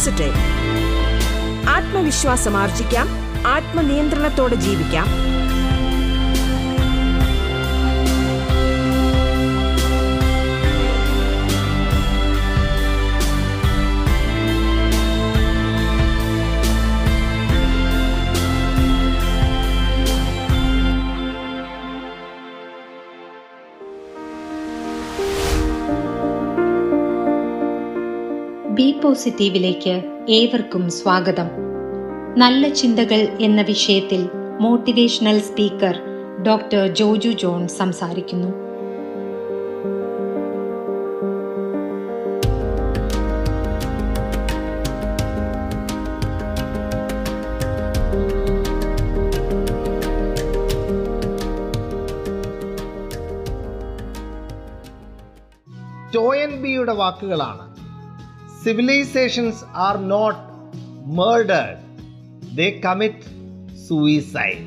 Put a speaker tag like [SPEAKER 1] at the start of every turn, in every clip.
[SPEAKER 1] Positive ആത്മവിശ്വാസം ആർജിക്കാം ആത്മനിയന്ത്രണത്തോടെ ജീവിക്കാം.
[SPEAKER 2] ബി പോസിറ്റീവിലേക്ക് ഏവർക്കും സ്വാഗതം. നല്ല ചിന്തകൾ എന്ന വിഷയത്തിൽ motivational speaker doctor Joju John സംസാരിക്കുന്നു.
[SPEAKER 3] ജോയൻ ബിയുടെ വാക്കുകളാണ് civilisations are not murdered they commit suicide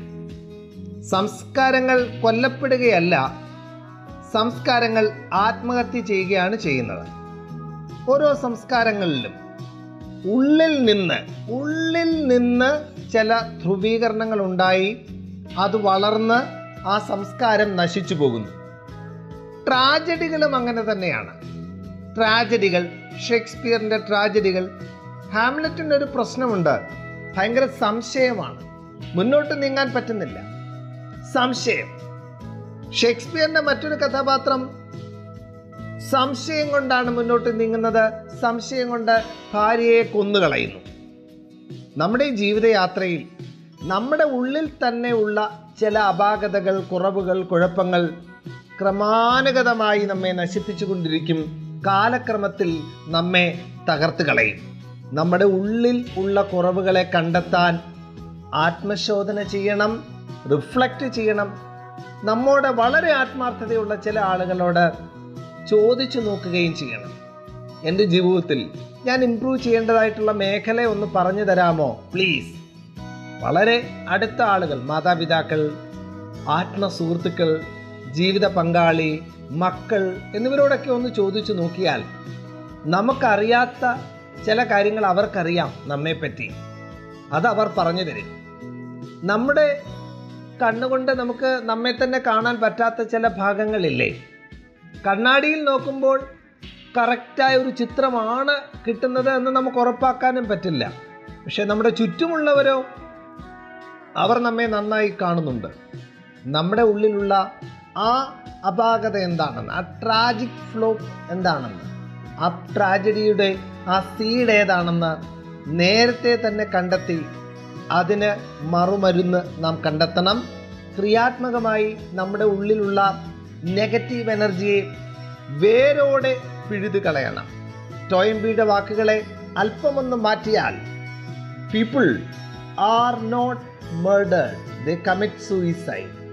[SPEAKER 3] സംസ്കാരങ്ങൾ കൊല്ലപ്പെടുകയല്ല സംസ്കാരങ്ങൾ ആത്മഹത്യ ചെയ്യുകയാണ് ചെയ്യുന്നത്. ഓരോ സംസ്കാരങ്ങളിലും ഉള്ളിൽ നിന്ന് ഉള്ളിൽ നിന്ന് ചില ധ്രുവീകരണങ്ങൾ ഉണ്ടായി അത് വളർന്ന് ആ സംസ്കാരം നശിച്ചു പോകുന്നു. ട്രാജഡികളും അങ്ങനെ തന്നെയാണ്. ട്രാജഡികൾ ഷേക്സ്പിയറിന്റെ ട്രാജഡികൾ ഹാംലറ്റിന്റെ ഒരു പ്രശ്നമുണ്ട്. ഭയങ്കര സംശയമാണ്. മുന്നോട്ട് നീങ്ങാൻ പറ്റുന്നില്ല. സംശയം. ഷേക്സ്പിയറിന്റെ മറ്റൊരു കഥാപാത്രം സംശയം കൊണ്ടാണ് മുന്നോട്ട് നീങ്ങുന്നത്. സംശയം കൊണ്ട് ഭാര്യയെ കൊന്നുകളയുന്നു. നമ്മുടെ ജീവിതയാത്രയിൽ നമ്മുടെ ഉള്ളിൽ തന്നെ ഉള്ള ചില അപാകതകൾ കുറവുകൾ കുഴപ്പങ്ങൾ ക്രമാനുഗതമായി നമ്മെ നശിപ്പിച്ചുകൊണ്ടിരിക്കും. കാലക്രമത്തിൽ നമ്മെ തകർത്ത് കളയും നമ്മുടെ ഉള്ളിൽ ഉള്ള കുറവുകളെ കണ്ടെത്താൻ ആത്മശോധന ചെയ്യണം റിഫ്ലക്റ്റ് ചെയ്യണം. നമ്മോട് വളരെ ആത്മാർത്ഥതയുള്ള ചില ആളുകളോട് ചോദിച്ചു നോക്കുകയും ചെയ്യണം. എന്റെ ജീവിതത്തിൽ ഞാൻ ഇമ്പ്രൂവ് ചെയ്യേണ്ടതായിട്ടുള്ള മേഖല ഒന്ന് പറഞ്ഞു തരാമോ? പ്ലീസ് വളരെ അടുത്ത ആളുകൾ മാതാപിതാക്കൾ ആത്മസുഹൃത്തുക്കൾ ജീവിത പങ്കാളി മക്കൾ എന്നിവരോടൊക്കെ ഒന്ന് ചോദിച്ചു നോക്കിയാൽ നമുക്കറിയാത്ത ചില കാര്യങ്ങൾ അവർക്കറിയാം നമ്മെപ്പറ്റി. അത് അവർ പറഞ്ഞു തരും. നമ്മുടെ കണ്ണുകൊണ്ട് നമുക്ക് നമ്മെ തന്നെ കാണാൻ പറ്റാത്ത ചില ഭാഗങ്ങളില്ലേ? കണ്ണാടിയിൽ നോക്കുമ്പോൾ കറക്റ്റായ ഒരു ചിത്രമാണ് കിട്ടുന്നത് എന്ന് നമുക്ക് ഉറപ്പാക്കാനും പറ്റില്ല. പക്ഷെ നമ്മുടെ ചുറ്റുമുള്ളവരോ അവർ നമ്മെ നന്നായി കാണുന്നുണ്ട്. നമ്മുടെ ഉള്ളിലുള്ള ആ അപാകത എന്താണെന്ന് ആ ട്രാജിക് ഫ്ലോ എന്താണെന്ന് ആ ട്രാജഡിയുടെ ആ സീഡ് ഏതാണെന്ന് നേരത്തെ തന്നെ കണ്ടെത്തി അതിന് മറുമരുന്ന് നാം കണ്ടെത്തണം. ക്രിയാത്മകമായി നമ്മുടെ ഉള്ളിലുള്ള നെഗറ്റീവ് എനർജിയെ വേരോടെ പിഴുതു കളയണം. ടോയംബിയുടെ വാക്കുകളെ അല്പമൊന്ന് മാറ്റിയാൽ people are not murdered they commit suicide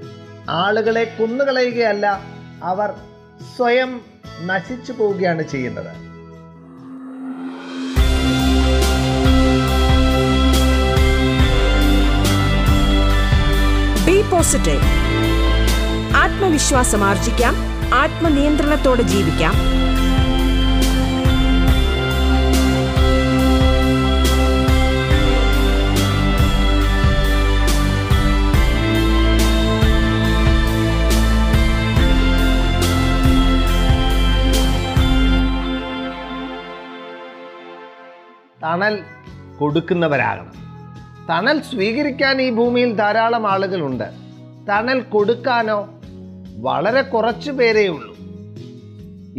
[SPEAKER 3] ആളുകളെ കുന്നുകളയുകയല്ല അവർ സ്വയം നശിച്ചു പോവുകയാണ് ചെയ്യുന്നത്.
[SPEAKER 1] ബി പോസിറ്റീവ് ആത്മവിശ്വാസം ആർജിക്കാം ആത്മനിയന്ത്രണത്തോടെ ജീവിക്കാം.
[SPEAKER 3] തണൽ കൊടുക്കുന്നവരാകണം. തണൽ സ്വീകരിക്കാൻ ഈ ഭൂമിയിൽ ധാരാളം ആളുകളുണ്ട്. തണൽ കൊടുക്കാനോ വളരെ കുറച്ചു പേരേ ഉള്ളൂ.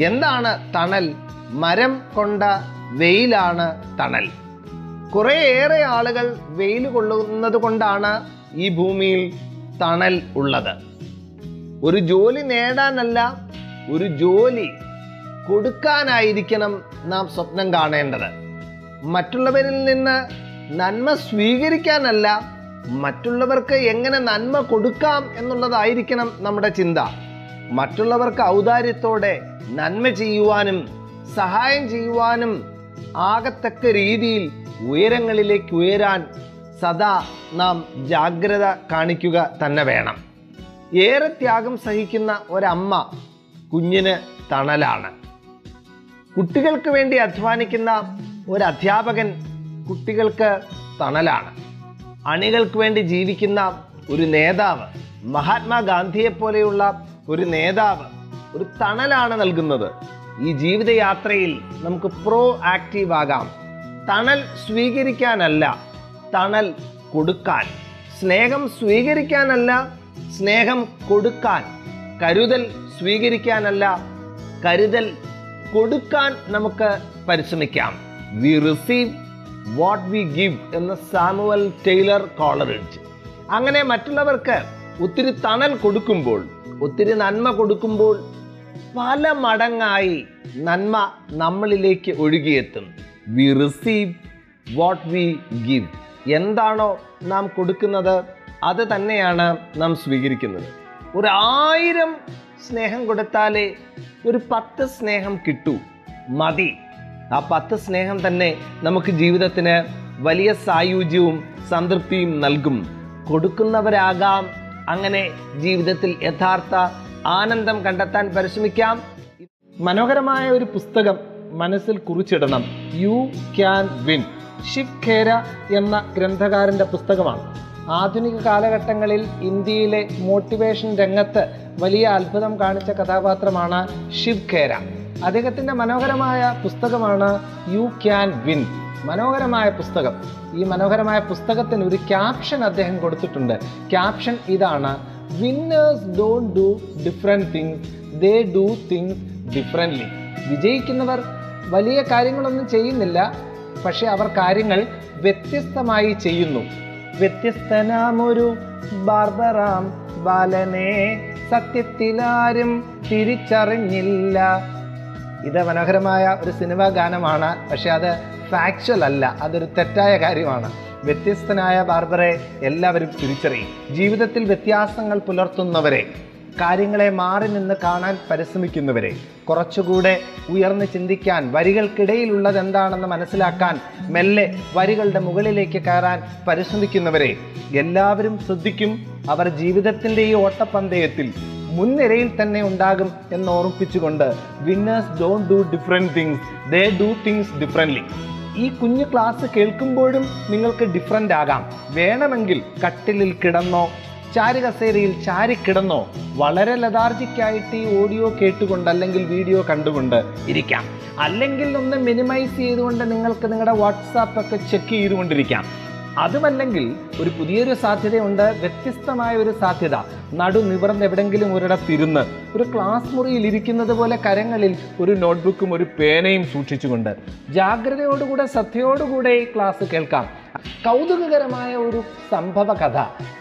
[SPEAKER 3] എന്താണ് തണൽ? മരം കൊണ്ട വെയിലാണ് തണൽ. കുറേയേറെ ആളുകൾ വെയിൽ കൊള്ളുന്നത് കൊണ്ടാണ് ഈ ഭൂമിയിൽ തണൽ ഉള്ളത്. ഒരു ജോലി നേടാനല്ല ഒരു ജോലി കൊടുക്കാനായിരിക്കണം നാം സ്വപ്നം കാണേണ്ടത്. മറ്റുള്ളവരിൽ നിന്ന് നന്മ സ്വീകരിക്കാനല്ല മറ്റുള്ളവർക്ക് എങ്ങനെ നന്മ കൊടുക്കാം എന്നുള്ളതായിരിക്കണം നമ്മുടെ ചിന്ത. മറ്റുള്ളവർക്ക് ഔദാര്യത്തോടെ നന്മ ചെയ്യുവാനും സഹായം ചെയ്യുവാനും ആകത്തക്ക രീതിയിൽ ഉയരങ്ങളിലേക്ക് ഉയരാൻ സദാ നാം ജാഗ്രത കാണിക്കുക തന്നെ വേണം. ഏറെ ത്യാഗം സഹിക്കുന്ന ഒരമ്മ കുഞ്ഞിന് തണലാണ്. കുട്ടികൾക്ക് വേണ്ടി അധ്വാനിക്കുന്ന ഒരു അധ്യാപകൻ കുട്ടികൾക്ക് തണലാണ്. അണികൾക്ക് വേണ്ടി ജീവിക്കുന്ന ഒരു നേതാവ് മഹാത്മാഗാന്ധിയെ പോലെയുള്ള ഒരു നേതാവ് ഒരു തണലാണ് നൽകുന്നത്. ഈ ജീവിതയാത്രയിൽ നമുക്ക് പ്രോ ആക്റ്റീവ് ആകാം. തണൽ സ്വീകരിക്കാനല്ല തണൽ കൊടുക്കാൻ. സ്നേഹം സ്വീകരിക്കാനല്ല സ്നേഹം കൊടുക്കാൻ. കരുതൽ സ്വീകരിക്കാനല്ല കരുതൽ കൊടുക്കാൻ നമുക്ക് പരിശ്രമിക്കാം. We receive what we give എന്ന സാമുവൽ ടൈലർ കോളറിഡ്ജ് അങ്ങനെ മറ്റുള്ളവർക്ക് ഒത്തിരി തണൽ കൊടുക്കുമ്പോൾ ഒത്തിരി നന്മ കൊടുക്കുമ്പോൾ പല മടങ്ങായി നന്മ നമ്മളിലേക്ക് ഒഴുകിയെത്തും. We receive what we give എന്താണോ നാം കൊടുക്കുന്നത് അത് തന്നെയാണ് നാം സ്വീകരിക്കുന്നത്. ഒരു ആയിരം സ്നേഹം കൊടുത്താലേ ഒരു പത്ത് സ്നേഹം കിട്ടൂ. മതി. ആ പത്ത് സ്നേഹം തന്നെ നമുക്ക് ജീവിതത്തിന് വലിയ സായുജ്യവും സംതൃപ്തിയും നൽകും. കൊടുക്കുന്നവരാകാം. അങ്ങനെ ജീവിതത്തിൽ യഥാർത്ഥ ആനന്ദം കണ്ടെത്താൻ പരിശ്രമിക്കാം. മനോഹരമായ ഒരു പുസ്തകം മനസ്സിൽ കുറിച്ചിടണം. You can win Shiv Khera എന്ന ഗ്രന്ഥകാരന്റെ പുസ്തകമാണ്. ആധുനിക കാലഘട്ടങ്ങളിൽ ഇന്ത്യയിലെ മോട്ടിവേഷൻ രംഗത്ത് വലിയ അത്ഭുതം കാണിച്ച കഥാപാത്രമാണ് ഷിവ് ഖേര. അദ്ദേഹത്തിന്റെ മനോഹരമായ പുസ്തകമാണ് യു ക്യാൻ വിൻ മനോഹരമായ പുസ്തകം. ഈ മനോഹരമായ പുസ്തകത്തിന് ഒരു ക്യാപ്ഷൻ അദ്ദേഹം കൊടുത്തിട്ടുണ്ട്. ക്യാപ്ഷൻ ഇതാണ് winners don't do different things they do things differently വിജയിക്കുന്നവർ വലിയ കാര്യങ്ങളൊന്നും ചെയ്യുന്നില്ല പക്ഷേ അവർ കാര്യങ്ങൾ വ്യത്യസ്തമായി ചെയ്യുന്നു. വ്യത്യസ്തനാമൊരു ബാർബറാം ബാലനെ സത്യത്തിലാരും തിരിച്ചറിഞ്ഞില്ല. ഇത് മനോഹരമായ ഒരു സിനിമാ ഗാനമാണ് പക്ഷേ അത് ഫാക്ച്വൽ അല്ല. അതൊരു തെറ്റായ കാര്യമാണ്. വ്യത്യസ്തനായ ബാർബറെ എല്ലാവരും തിരിച്ചറിയും. ജീവിതത്തിൽ വ്യത്യാസങ്ങൾ പുലർത്തുന്നവരെ കാര്യങ്ങളെ മാറി നിന്ന് കാണാൻ പരിശ്രമിക്കുന്നവരെ കുറച്ചുകൂടെ ഉയർന്ന് ചിന്തിക്കാൻ വരികൾക്കിടയിലുള്ളത് എന്താണെന്ന് മനസ്സിലാക്കാൻ മെല്ലെ വരികളുടെ മുകളിലേക്ക് കയറാൻ പരിശ്രമിക്കുന്നവരെ എല്ലാവരും ശ്രദ്ധിക്കും. അവർ ജീവിതത്തിന്റെ ഈ ഓട്ടപ്പന്തയത്തിൽ മുൻനിരയിൽ തന്നെ ഉണ്ടാകും എന്ന് ഓർമ്മിപ്പിച്ചുകൊണ്ട് winners don't do different things they do things differently ഈ കുഞ്ഞു ക്ലാസ് കേൾക്കുമ്പോഴും നിങ്ങൾക്ക് ഡിഫറെന്റ് ആകാം. വേണമെങ്കിൽ കട്ടിലിൽ കിടന്നോ ചാരുകസേരയിൽ ചാരിക്കിടന്നോ വളരെ ലതാർജിക്കായിട്ട് ഈ ഓഡിയോ കേട്ടുകൊണ്ട് അല്ലെങ്കിൽ വീഡിയോ കണ്ടുകൊണ്ട് ഇരിക്കാം. അല്ലെങ്കിൽ ഒന്ന് മിനിമൈസ് ചെയ്തുകൊണ്ട് നിങ്ങൾക്ക് നിങ്ങളുടെ വാട്സാപ്പ് ഒക്കെ ചെക്ക് ചെയ്തുകൊണ്ടിരിക്കാം. അതുമല്ലെങ്കിൽ ഒരു പുതിയൊരു സാധ്യതയുണ്ട് വ്യത്യസ്തമായ ഒരു സാധ്യത. നടു നിവർന്ന് എവിടെങ്കിലും ഒരിടത്തിരുന്ന് ഒരു ക്ലാസ് മുറിയിൽ ഇരിക്കുന്നത് പോലെ കരങ്ങളിൽ ഒരു നോട്ട്ബുക്കും ഒരു പേനയും സൂക്ഷിച്ചുകൊണ്ട് ജാഗ്രതയോടുകൂടെ ശ്രദ്ധയോടുകൂടെ ഈ ക്ലാസ് കേൾക്കാം. കൗതുകകരമായ ഒരു സംഭവ കഥ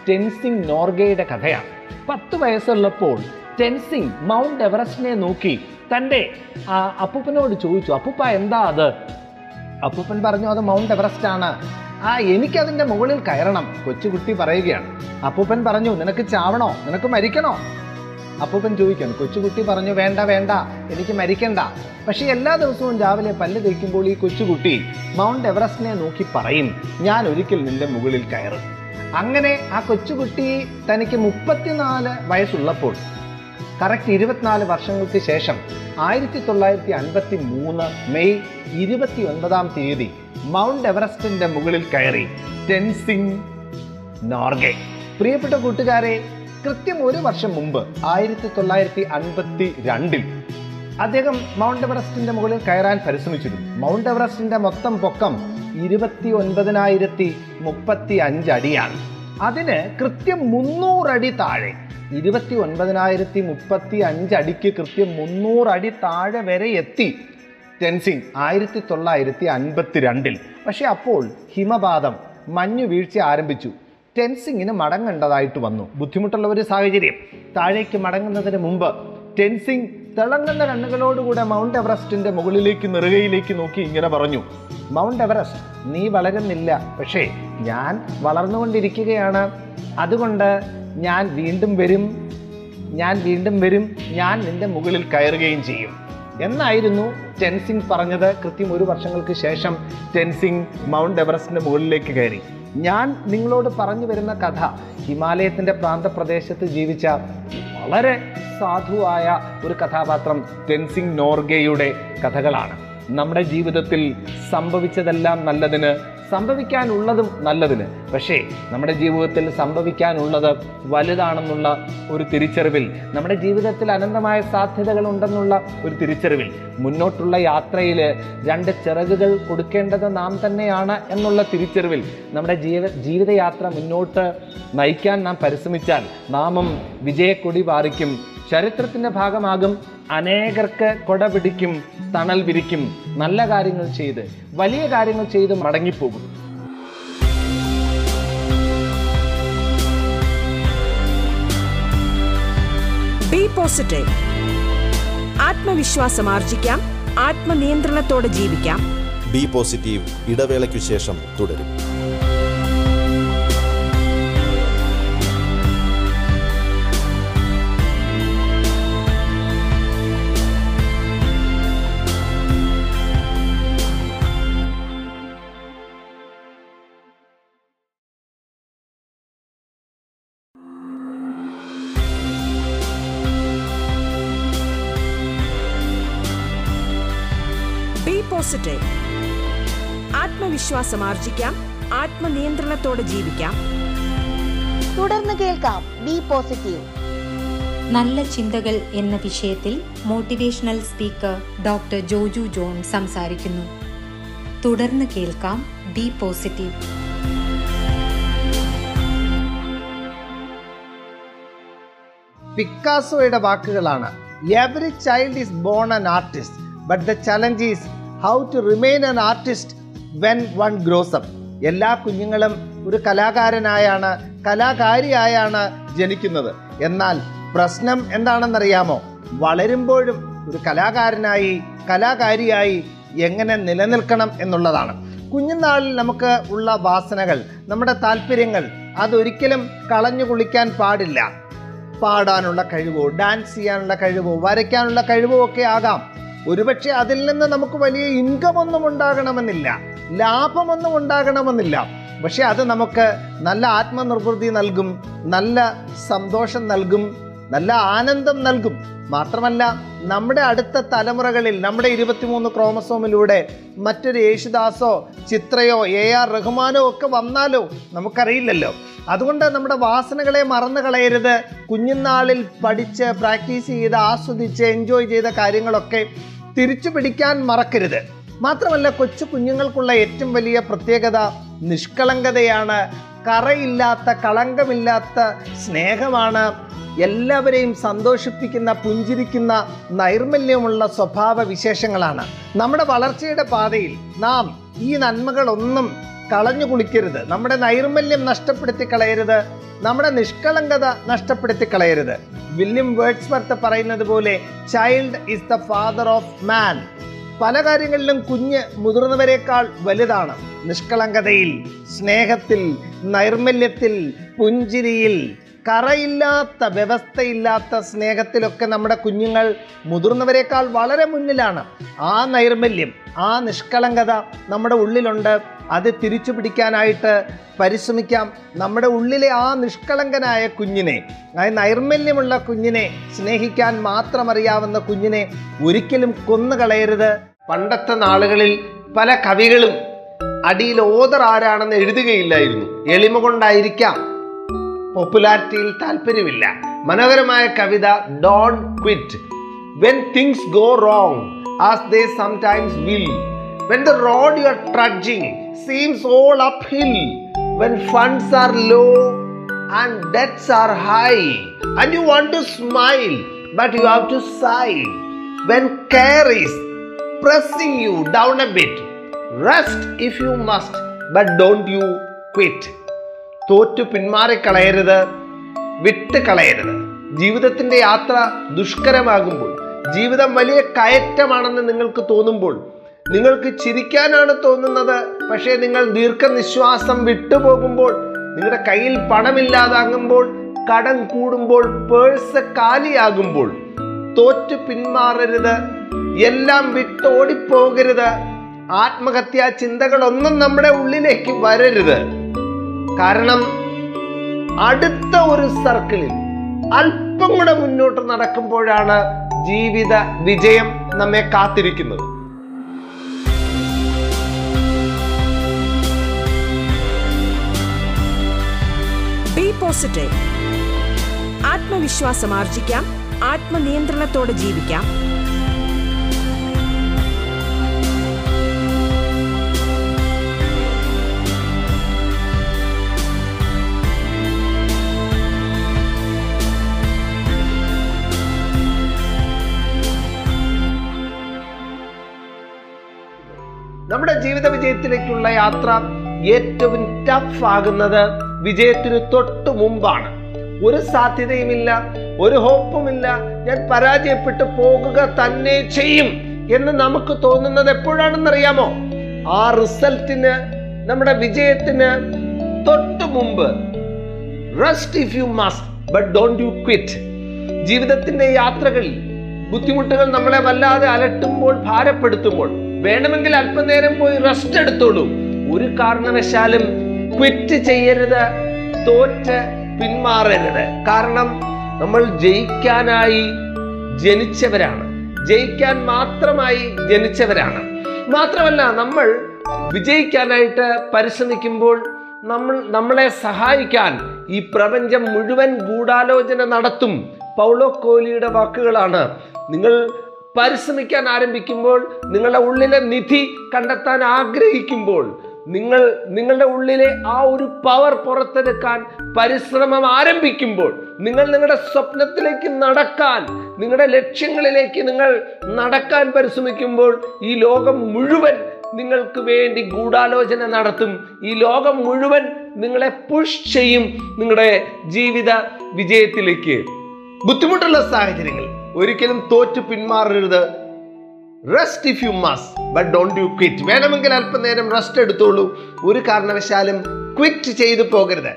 [SPEAKER 3] ടെൻസിംഗ് നോർഗയുടെ കഥയാണ്. പത്ത് വയസ്സുള്ളപ്പോൾ ടെൻസിംഗ് മൗണ്ട് എവറസ്റ്റിനെ നോക്കി തന്റെ അപ്പൂപ്പനോട് ചോദിച്ചു അപ്പൂപ്പ എന്താ അത്? അപ്പൂപ്പൻ പറഞ്ഞു അത് മൗണ്ട് എവറസ്റ്റ് ആണ് ആ എനിക്കതിന്റെ മുകളിൽ കയറണം കൊച്ചുകുട്ടി പറയുകയാണ്. അപ്പൂപ്പൻ പറഞ്ഞു നിനക്ക് ചാവണോ? നിനക്ക് മരിക്കണോ? അപ്പൂപ്പൻ ചോദിക്കണം കൊച്ചുകുട്ടി പറഞ്ഞു വേണ്ട വേണ്ട എനിക്ക് മരിക്കണ്ട. പക്ഷേ എല്ലാ ദിവസവും രാവിലെ പല്ല് തേക്കുമ്പോൾ ഈ കൊച്ചുകുട്ടി മൗണ്ട് എവറസ്റ്റിനെ നോക്കി പറയും ഞാൻ ഒരിക്കൽ നിന്റെ മുകളിൽ കയറും. അങ്ങനെ ആ കൊച്ചുകുട്ടി തനിക്ക് മുപ്പത്തിനാല് വയസ്സുള്ളപ്പോൾ കറക്റ്റ് ഇരുപത്തിനാല് വർഷങ്ങൾക്ക് ശേഷം ആയിരത്തി തൊള്ളായിരത്തി അൻപത്തി മൂന്ന് മെയ് ഇരുപത്തി ഒൻപതാം തീയതി മൗണ്ട് എവറസ്റ്റിന്റെ മുകളിൽ കയറി ടെൻസിംഗ് നോർഗെ. പ്രിയപ്പെട്ട കൂട്ടുകാരെ കൃത്യം ഒരു വർഷം മുമ്പ് ആയിരത്തി തൊള്ളായിരത്തി അൻപത്തി രണ്ടിൽ അദ്ദേഹം മൗണ്ട് എവറസ്റ്റിന്റെ മുകളിൽ കയറാൻ പരിശ്രമിച്ചിരുന്നു. മൗണ്ട് എവറസ്റ്റിന്റെ മൊത്തം പൊക്കം ഇരുപത്തി ഒൻപതിനായിരത്തി മുപ്പത്തി അഞ്ച് അടിയാണ് അതിന് കൃത്യം മുന്നൂറടി താഴെ ഇരുപത്തി ഒൻപതിനായിരത്തി മുപ്പത്തി അഞ്ച് അടിക്ക് കൃത്യം മുന്നൂറ് അടി താഴെ വരെ എത്തി. ടെൻസിങ് ആയിരത്തി തൊള്ളായിരത്തി അൻപത്തി രണ്ടിൽ പക്ഷേ അപ്പോൾ ഹിമപാതം മഞ്ഞു വീഴ്ച ആരംഭിച്ചു. ടെൻസിങ്ങിന് മടങ്ങേണ്ടതായിട്ട് വന്നു. ബുദ്ധിമുട്ടുള്ള ഒരു സാഹചര്യം. താഴേക്ക് മടങ്ങുന്നതിന് മുമ്പ് ടെൻസിങ് തിളങ്ങുന്ന കണ്ണുകളോടുകൂടെ മൗണ്ട് എവറസ്റ്റിന്റെ മുകളിലേക്ക് നെറുകയിലേക്ക് നോക്കി ഇങ്ങനെ പറഞ്ഞു. മൗണ്ട് എവറസ്റ്റ് നീ വളരുന്നില്ല. പക്ഷേ ഞാൻ വളർന്നുകൊണ്ടിരിക്കുകയാണ്. അതുകൊണ്ട് ഞാൻ വീണ്ടും വരും. ഞാൻ വീണ്ടും വരും. ഞാൻ നിന്റെ മുകളിൽ കയറുകയും ചെയ്യും. എന്നായിരുന്നു ടെൻസിംഗ് പറഞ്ഞത്. കൃത്യം ഒരു വർഷങ്ങൾക്ക് ശേഷം ടെൻസിംഗ് മൗണ്ട് എവറസ്റ്റിന്റെ മുകളിലേക്ക് കയറി. ഞാൻ നിങ്ങളോട് പറഞ്ഞു വരുന്ന കഥ ഹിമാലയത്തിന്റെ പ്രാന്തപ്രദേശത്ത് ജീവിച്ച വളരെ സാധുവായ ഒരു കഥാപാത്രം ടെൻസിംഗ് നോർഗയുടെ കഥകളാണ്. നമ്മുടെ ജീവിതത്തിൽ സംഭവിച്ചതെല്ലാം നല്ലതിന് സംഭവിക്കാനുള്ളതും നല്ലതിന്. പക്ഷേ നമ്മുടെ ജീവിതത്തിൽ സംഭവിക്കാനുള്ളത് വലുതാണെന്നുള്ള ഒരു തിരിച്ചറിവിൽ നമ്മുടെ ജീവിതത്തിൽ അനന്തമായ സാധ്യതകൾ ഉണ്ടെന്നുള്ള ഒരു തിരിച്ചറിവിൽ മുന്നോട്ടുള്ള യാത്രയിൽ രണ്ട് ചിറകുകൾ കൊടുക്കേണ്ടത് നാം തന്നെയാണ് എന്നുള്ള തിരിച്ചറിവിൽ നമ്മുടെ ജീവ ജീവിതയാത്ര മുന്നോട്ട് നയിക്കാൻ നാം പരിശ്രമിച്ചാൽ നാമം വിജയക്കൊടി പാറിക്കും. ചരിത്രത്തിന്റെ ഭാഗമാകും. അനേകർക്ക് കൊട പിടിക്കും തണൽ വിരിക്കും. നല്ല കാര്യങ്ങൾ ചെയ്ത് വലിയ കാര്യങ്ങൾ ചെയ്ത് മടങ്ങിപ്പോകും.
[SPEAKER 1] ബി പോസിറ്റീവ് ആത്മവിശ്വാസം ആർജിക്കാം ആത്മനിയന്ത്രണത്തോടെ ജീവിക്കാം.
[SPEAKER 4] ബി പോസിറ്റീവ് ഇടവേളയ്ക്കു ശേഷം തുടരും.
[SPEAKER 1] ആത്മവിശ്വാസം ആർജിക്കാം ആത്മനിയന്ത്രണത്തോടെ ജീവിക്കാം.
[SPEAKER 5] തുടർന്ന് കേൾക്കാം ബി പോസിറ്റീവ്.
[SPEAKER 2] നല്ല ചിന്തകൾ എന്ന വിഷയത്തിൽ motivational speaker doctor Joju John സംസാരിക്കുന്നു. തുടർന്ന് കേൾക്കാം ബി പോസിറ്റീവ്.
[SPEAKER 3] പിക്കാസോയുടെ വാക്കുകളാണ് every child is born an artist but the challenge is how to remain an artist when one grows up എല്ലാ കുഞ്ഞുങ്ങളും ഒരു കലാകാരനായാണ് കലാകാരിയായാണ് ജനിക്കുന്നത്. എന്നാൽ പ്രശ്നം എന്താണെന്നറിയാമോ? വളരുമ്പോഴും ഒരു കലാകാരനായി കലാകാരിയായി എങ്ങനെ നിലനിൽക്കണം എന്നുള്ളതാണ്. കുഞ്ഞുനാളിൽ നമുക്ക് ഉള്ള വാസനകൾ നമ്മുടെ താല്പര്യങ്ങൾ അതൊരിക്കലും കളഞ്ഞു കുളിക്കാൻ പാടില്ല. പാടാനുള്ള കഴിവോ ഡാൻസ് ചെയ്യാനുള്ള കഴിവോ വരയ്ക്കാനുള്ള കഴിവോ ഒക്കെ ആകാം. ഒരുപക്ഷെ അതിൽ നിന്ന് നമുക്ക് വലിയ ഇൻകം ഒന്നും ഉണ്ടാകണമെന്നില്ല ലാഭമൊന്നും ഉണ്ടാകണമെന്നില്ല. പക്ഷെ അത് നമുക്ക് നല്ല ആത്മനിർവൃതി നൽകും നല്ല സന്തോഷം നൽകും നല്ല ആനന്ദം നൽകും. മാത്രമല്ല നമ്മുടെ അടുത്ത തലമുറകളിൽ നമ്മുടെ ഇരുപത്തിമൂന്ന് ക്രോമസോമിലൂടെ മറ്റൊരു യേശുദാസോ ചിത്രയോ എ ആർ റഹ്മാനോ ഒക്കെ വന്നാലോ നമുക്കറിയില്ലല്ലോ. അതുകൊണ്ട് നമ്മുടെ വാസനകളെ മറന്നു കളയരുത്. കുഞ്ഞുനാളിൽ പഠിച്ച് പ്രാക്ടീസ് ചെയ്ത് ആസ്വദിച്ച് എൻജോയ് ചെയ്ത കാര്യങ്ങളൊക്കെ തിരിച്ചു പിടിക്കാൻ മറക്കരുത്. മാത്രമല്ല കൊച്ചു കുഞ്ഞുങ്ങൾക്കുള്ള ഏറ്റവും വലിയ പ്രത്യേകത നിഷ്കളങ്കതയാണ്. കറയില്ലാത്ത കളങ്കമില്ലാത്ത സ്നേഹമാണ് എല്ലാവരെയും സന്തോഷിപ്പിക്കുന്ന പുഞ്ചിരിക്കുന്ന നൈർമല്യമുള്ള സ്വഭാവ വിശേഷങ്ങളാണ് നമ്മുടെ വളർച്ചയുടെ പാതയിൽ നാം ഈ നന്മകളൊന്നും കളഞ്ഞു കുളിക്കരുത്. നമ്മുടെ നൈർമല്യം നഷ്ടപ്പെടുത്തി കളയരുത്. നമ്മുടെ നിഷ്കളങ്കത നഷ്ടപ്പെടുത്തി കളയരുത്. വില്യം വേർഡ്സ്വർത്ത് പറയുന്നത് പോലെ child is the father of man പല കാര്യങ്ങളിലും കുഞ്ഞ് മുതിർന്നവരെക്കാൾ വലുതാണ്. നിഷ്കളങ്കതയിൽ സ്നേഹത്തിൽ നൈർമല്യത്തിൽ പുഞ്ചിരിയിൽ കറയില്ലാത്ത വ്യവസ്ഥയില്ലാത്ത സ്നേഹത്തിലൊക്കെ നമ്മുടെ കുഞ്ഞുങ്ങൾ മുതിർന്നവരെക്കാൾ വളരെ മുന്നിലാണ്. ആ നൈർമല്യം ആ നിഷ്കളങ്കത നമ്മുടെ ഉള്ളിലുണ്ട്. അത് തിരിച്ചു പിടിക്കാനായിട്ട് പരിശ്രമിക്കാം. നമ്മുടെ ഉള്ളിലെ ആ നിഷ്കളങ്കനായ കുഞ്ഞിനെ ആ നൈർമല്യമുള്ള കുഞ്ഞിനെ സ്നേഹിക്കാൻ മാത്രം അറിയാവുന്ന കുഞ്ഞിനെ ഒരിക്കലും കൊന്നുകളയരുത്. പണ്ടത്തെ നാളുകളിൽ പല കവികളും അടിയിൽ ഓതർ ആരാണെന്ന് എഴുതുകയില്ലായിരുന്നു. എളിമ കൊണ്ടായിരിക്കാം പോപ്പുലാരിറ്റിയിൽ താല്പര്യമില്ല മനോഹരമായ കവിത don't quit when things go wrong as they sometimes will when the road you are trudging seems all uphill when funds are low and debts are high and you want to smile but you have to sigh when care is pressing you down a bit. Rest if you must, but don't you quit. തോറ്റു പിന്മാറിക്കളയരുത് വിട്ട് കളയരുത് ജീവിതത്തിന്റെ യാത്ര ദുഷ്കരമാകുമ്പോൾ ജീവിതം വലിയ കയറ്റമാണെന്ന് നിങ്ങൾക്ക് തോന്നുമ്പോൾ നിങ്ങൾക്ക് ചിരിക്കാനാണ് തോന്നുന്നത് പക്ഷേ നിങ്ങൾ ദീർഘനിശ്വാസം വിട്ടുപോകുമ്പോൾ നിങ്ങളുടെ കയ്യിൽ പണമില്ലാതാകുമ്പോൾ കടം കൂടുമ്പോൾ പേഴ്സ് കാലിയാകുമ്പോൾ തോറ്റു പിന്മാറരുത് എല്ലാം വിട്ടോടിപ്പോകരുത് ആത്മഹത്യാ ചിന്തകളൊന്നും നമ്മുടെ ഉള്ളിലേക്ക് വരരുത്. കാരണം അടുത്ത ഒരു സർക്കിളിൽ അല്പം കൂടെ മുന്നോട്ട് നടക്കുമ്പോഴാണ് ജീവിത വിജയം നമ്മെ കാത്തിരിക്കുന്നത്.
[SPEAKER 1] ബി പോസിറ്റീവ് ആത്മവിശ്വാസം ആർജിക്കാം. ആത്മനിയന്ത്രണത്തോടെ ജീവിക്കാം.
[SPEAKER 3] നമ്മുടെ ജീവിത വിജയത്തിലേക്കുള്ള യാത്ര ഏറ്റവും ടഫ് ആകുന്നത് വിജയത്തിന് തൊട്ടു മുമ്പാണ്. ഒരു സാധ്യതയുമില്ല ഒരു ഹോപ്പുമില്ല ഞാൻ പരാജയപ്പെട്ടു പോകുക തന്നെ ചെയ്യും എന്ന് നമുക്ക് തോന്നുന്നത് എപ്പോഴാണെന്നറിയാമോ? ആ റിസൾട്ടിന് നമ്മുടെ വിജയത്തിന് തൊട്ടു മുമ്പ്. Rest if you must but don't you quit ജീവിതത്തിന്റെ യാത്രകളിൽ ബുദ്ധിമുട്ടുകൾ നമ്മളെ വല്ലാതെ അലട്ടുമ്പോൾ ഭാരപ്പെടുത്തുമ്പോൾ വേണമെങ്കിൽ അല്പനേരം പോയി റെസ്റ്റ് എടുത്തോളൂ. ഒരു കാരണവശാലും ക്വിറ്റ് ചെയ്യരുത് തോറ്റ് പിന്മാറരുത്. കാരണം നമ്മൾ ജയിക്കാനായി ജനിച്ചവരാണ്. ജയിക്കാൻ മാത്രമായി ജനിച്ചവരാണ്. മാത്രമല്ല നമ്മൾ വിജയിക്കാനായിട്ട് പരിശ്രമിക്കുമ്പോൾ നമ്മൾ നമ്മളെ സഹായിക്കാൻ ഈ പ്രപഞ്ചം മുഴുവൻ ഗൂഢാലോചന നടത്തും. പൗളോ കോലിയുടെ വാക്കുകളാണ്. നിങ്ങൾ പരിശ്രമിക്കാൻ ആരംഭിക്കുമ്പോൾ നിങ്ങളുടെ ഉള്ളിലെ നിധി കണ്ടെത്താൻ ആഗ്രഹിക്കുമ്പോൾ നിങ്ങൾ നിങ്ങളുടെ ഉള്ളിലെ ആ ഒരു പവർ പുറത്തെടുക്കാൻ പരിശ്രമം ആരംഭിക്കുമ്പോൾ നിങ്ങൾ നിങ്ങളുടെ സ്വപ്നത്തിലേക്ക് നടക്കാൻ നിങ്ങളുടെ ലക്ഷ്യങ്ങളിലേക്ക് നിങ്ങൾ നടക്കാൻ പരിശ്രമിക്കുമ്പോൾ ഈ ലോകം മുഴുവൻ നിങ്ങൾക്ക് വേണ്ടി ഗൂഢാലോചന നടത്തും. ഈ ലോകം മുഴുവൻ നിങ്ങളെ പുഷ് ചെയ്യും നിങ്ങളുടെ ജീവിത വിജയത്തിലേക്ക്. ബുദ്ധിമുട്ടുള്ള സാഹചര്യങ്ങൾ ഒരിക്കലും തോറ്റു പിന്മാറരുത്. Rest if you must but don't you quit വേണമെങ്കിൽ അല്പനേരം റെസ്റ്റ് എടുത്തോളൂ. ഒരു കാരണവശാലും ക്വിറ്റ് ചെയ്തു പോകരുത്.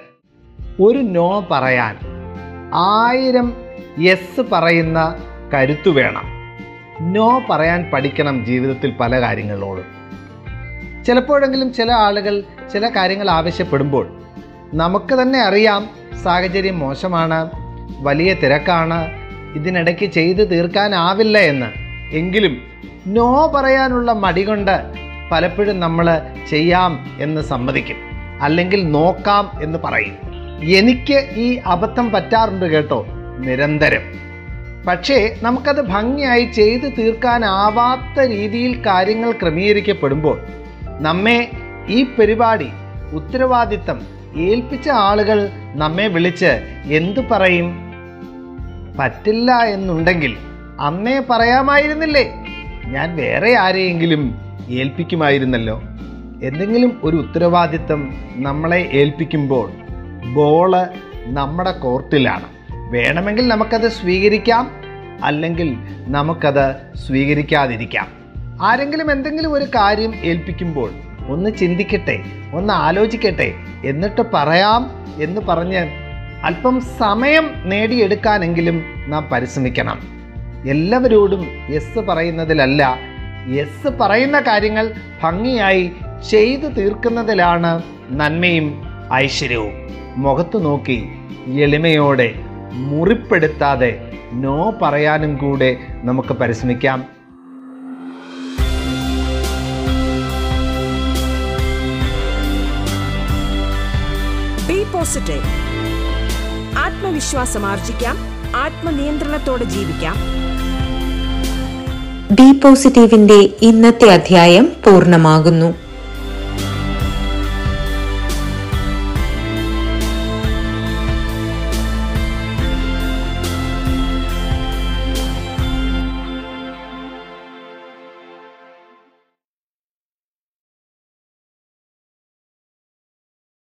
[SPEAKER 3] ഒരു നോ പറയാൻ ആയിരം യെസ് പറയുന്ന കരുത്തു വേണം. നോ പറയാൻ പഠിക്കണം ജീവിതത്തിൽ പല കാര്യങ്ങളോടും. ചിലപ്പോഴെങ്കിലും ചില ആളുകൾ ചില കാര്യങ്ങൾ ആവശ്യപ്പെടുമ്പോൾ നമുക്ക് തന്നെ അറിയാം സാഹചര്യം മോശമാണ് വലിയ തിരക്കാണ് ഇതിനിടയ്ക്ക് ചെയ്തു തീർക്കാനാവില്ല എന്ന്. എങ്കിലും നോ പറയാനുള്ള മടി കൊണ്ട് പലപ്പോഴും നമ്മൾ ചെയ്യാം എന്ന് സമ്മതിക്കും. അല്ലെങ്കിൽ നോക്കാം എന്ന് പറയും. എനിക്ക് ഈ അബദ്ധം പറ്റാറുണ്ട് കേട്ടോ നിരന്തരം. പക്ഷേ നമുക്കത് ഭംഗിയായി ചെയ്തു തീർക്കാനാവാത്ത രീതിയിൽ കാര്യങ്ങൾ ക്രമീകരിക്കപ്പെടുമ്പോൾ നമ്മെ ഈ പരിപാടി ഉത്തരവാദിത്തം ഏൽപ്പിച്ച ആളുകൾ നമ്മെ വിളിച്ച് എന്തു പറയും? പറ്റില്ല എന്നുണ്ടെങ്കിൽ അന്നേ പറയാമായിരുന്നില്ലേ? ഞാൻ വേറെ ആരെയെങ്കിലും ഏൽപ്പിക്കുമായിരുന്നല്ലോ? എന്തെങ്കിലും ഒരു ഉത്തരവാദിത്തം നമ്മളെ ഏൽപ്പിക്കുമ്പോൾ ബോൾ നമ്മുടെ കോർട്ടിലാണ്. വേണമെങ്കിൽ നമുക്കത് സ്വീകരിക്കാം അല്ലെങ്കിൽ നമുക്കത് സ്വീകരിക്കാതിരിക്കാം. ആരെങ്കിലും എന്തെങ്കിലും ഒരു കാര്യം ഏൽപ്പിക്കുമ്പോൾ ഒന്ന് ചിന്തിക്കട്ടെ ഒന്ന് ആലോചിക്കട്ടെ എന്നിട്ട് പറയാം എന്ന് പറഞ്ഞ് അല്പം സമയം നേടിയെടുക്കാനെങ്കിലും നാം പരിശ്രമിക്കണം. എല്ലാവരോടും യെസ് പറയുന്നതിലല്ല യെസ് പറയുന്ന കാര്യങ്ങൾ ഭംഗിയായി ചെയ്തു തീർക്കുന്നതിലാണ് നന്മയും ഐശ്വര്യവും. മുഖത്തു നോക്കി എളിമയോടെ മുറിപ്പെടുത്താതെ നോ പറയാനും കൂടെ നമുക്ക് പരിശ്രമിക്കാം.
[SPEAKER 1] പോസിറ്റീവ് ആത്മവിശ്വാസം ആർജിക്കാം ആത്മനിയന്ത്രണത്തോടെ ജീവിക്കാം.
[SPEAKER 2] ബി പോസിറ്റീവിന്റെ ഇന്നത്തെ അധ്യായം പൂർണമാകുന്നു.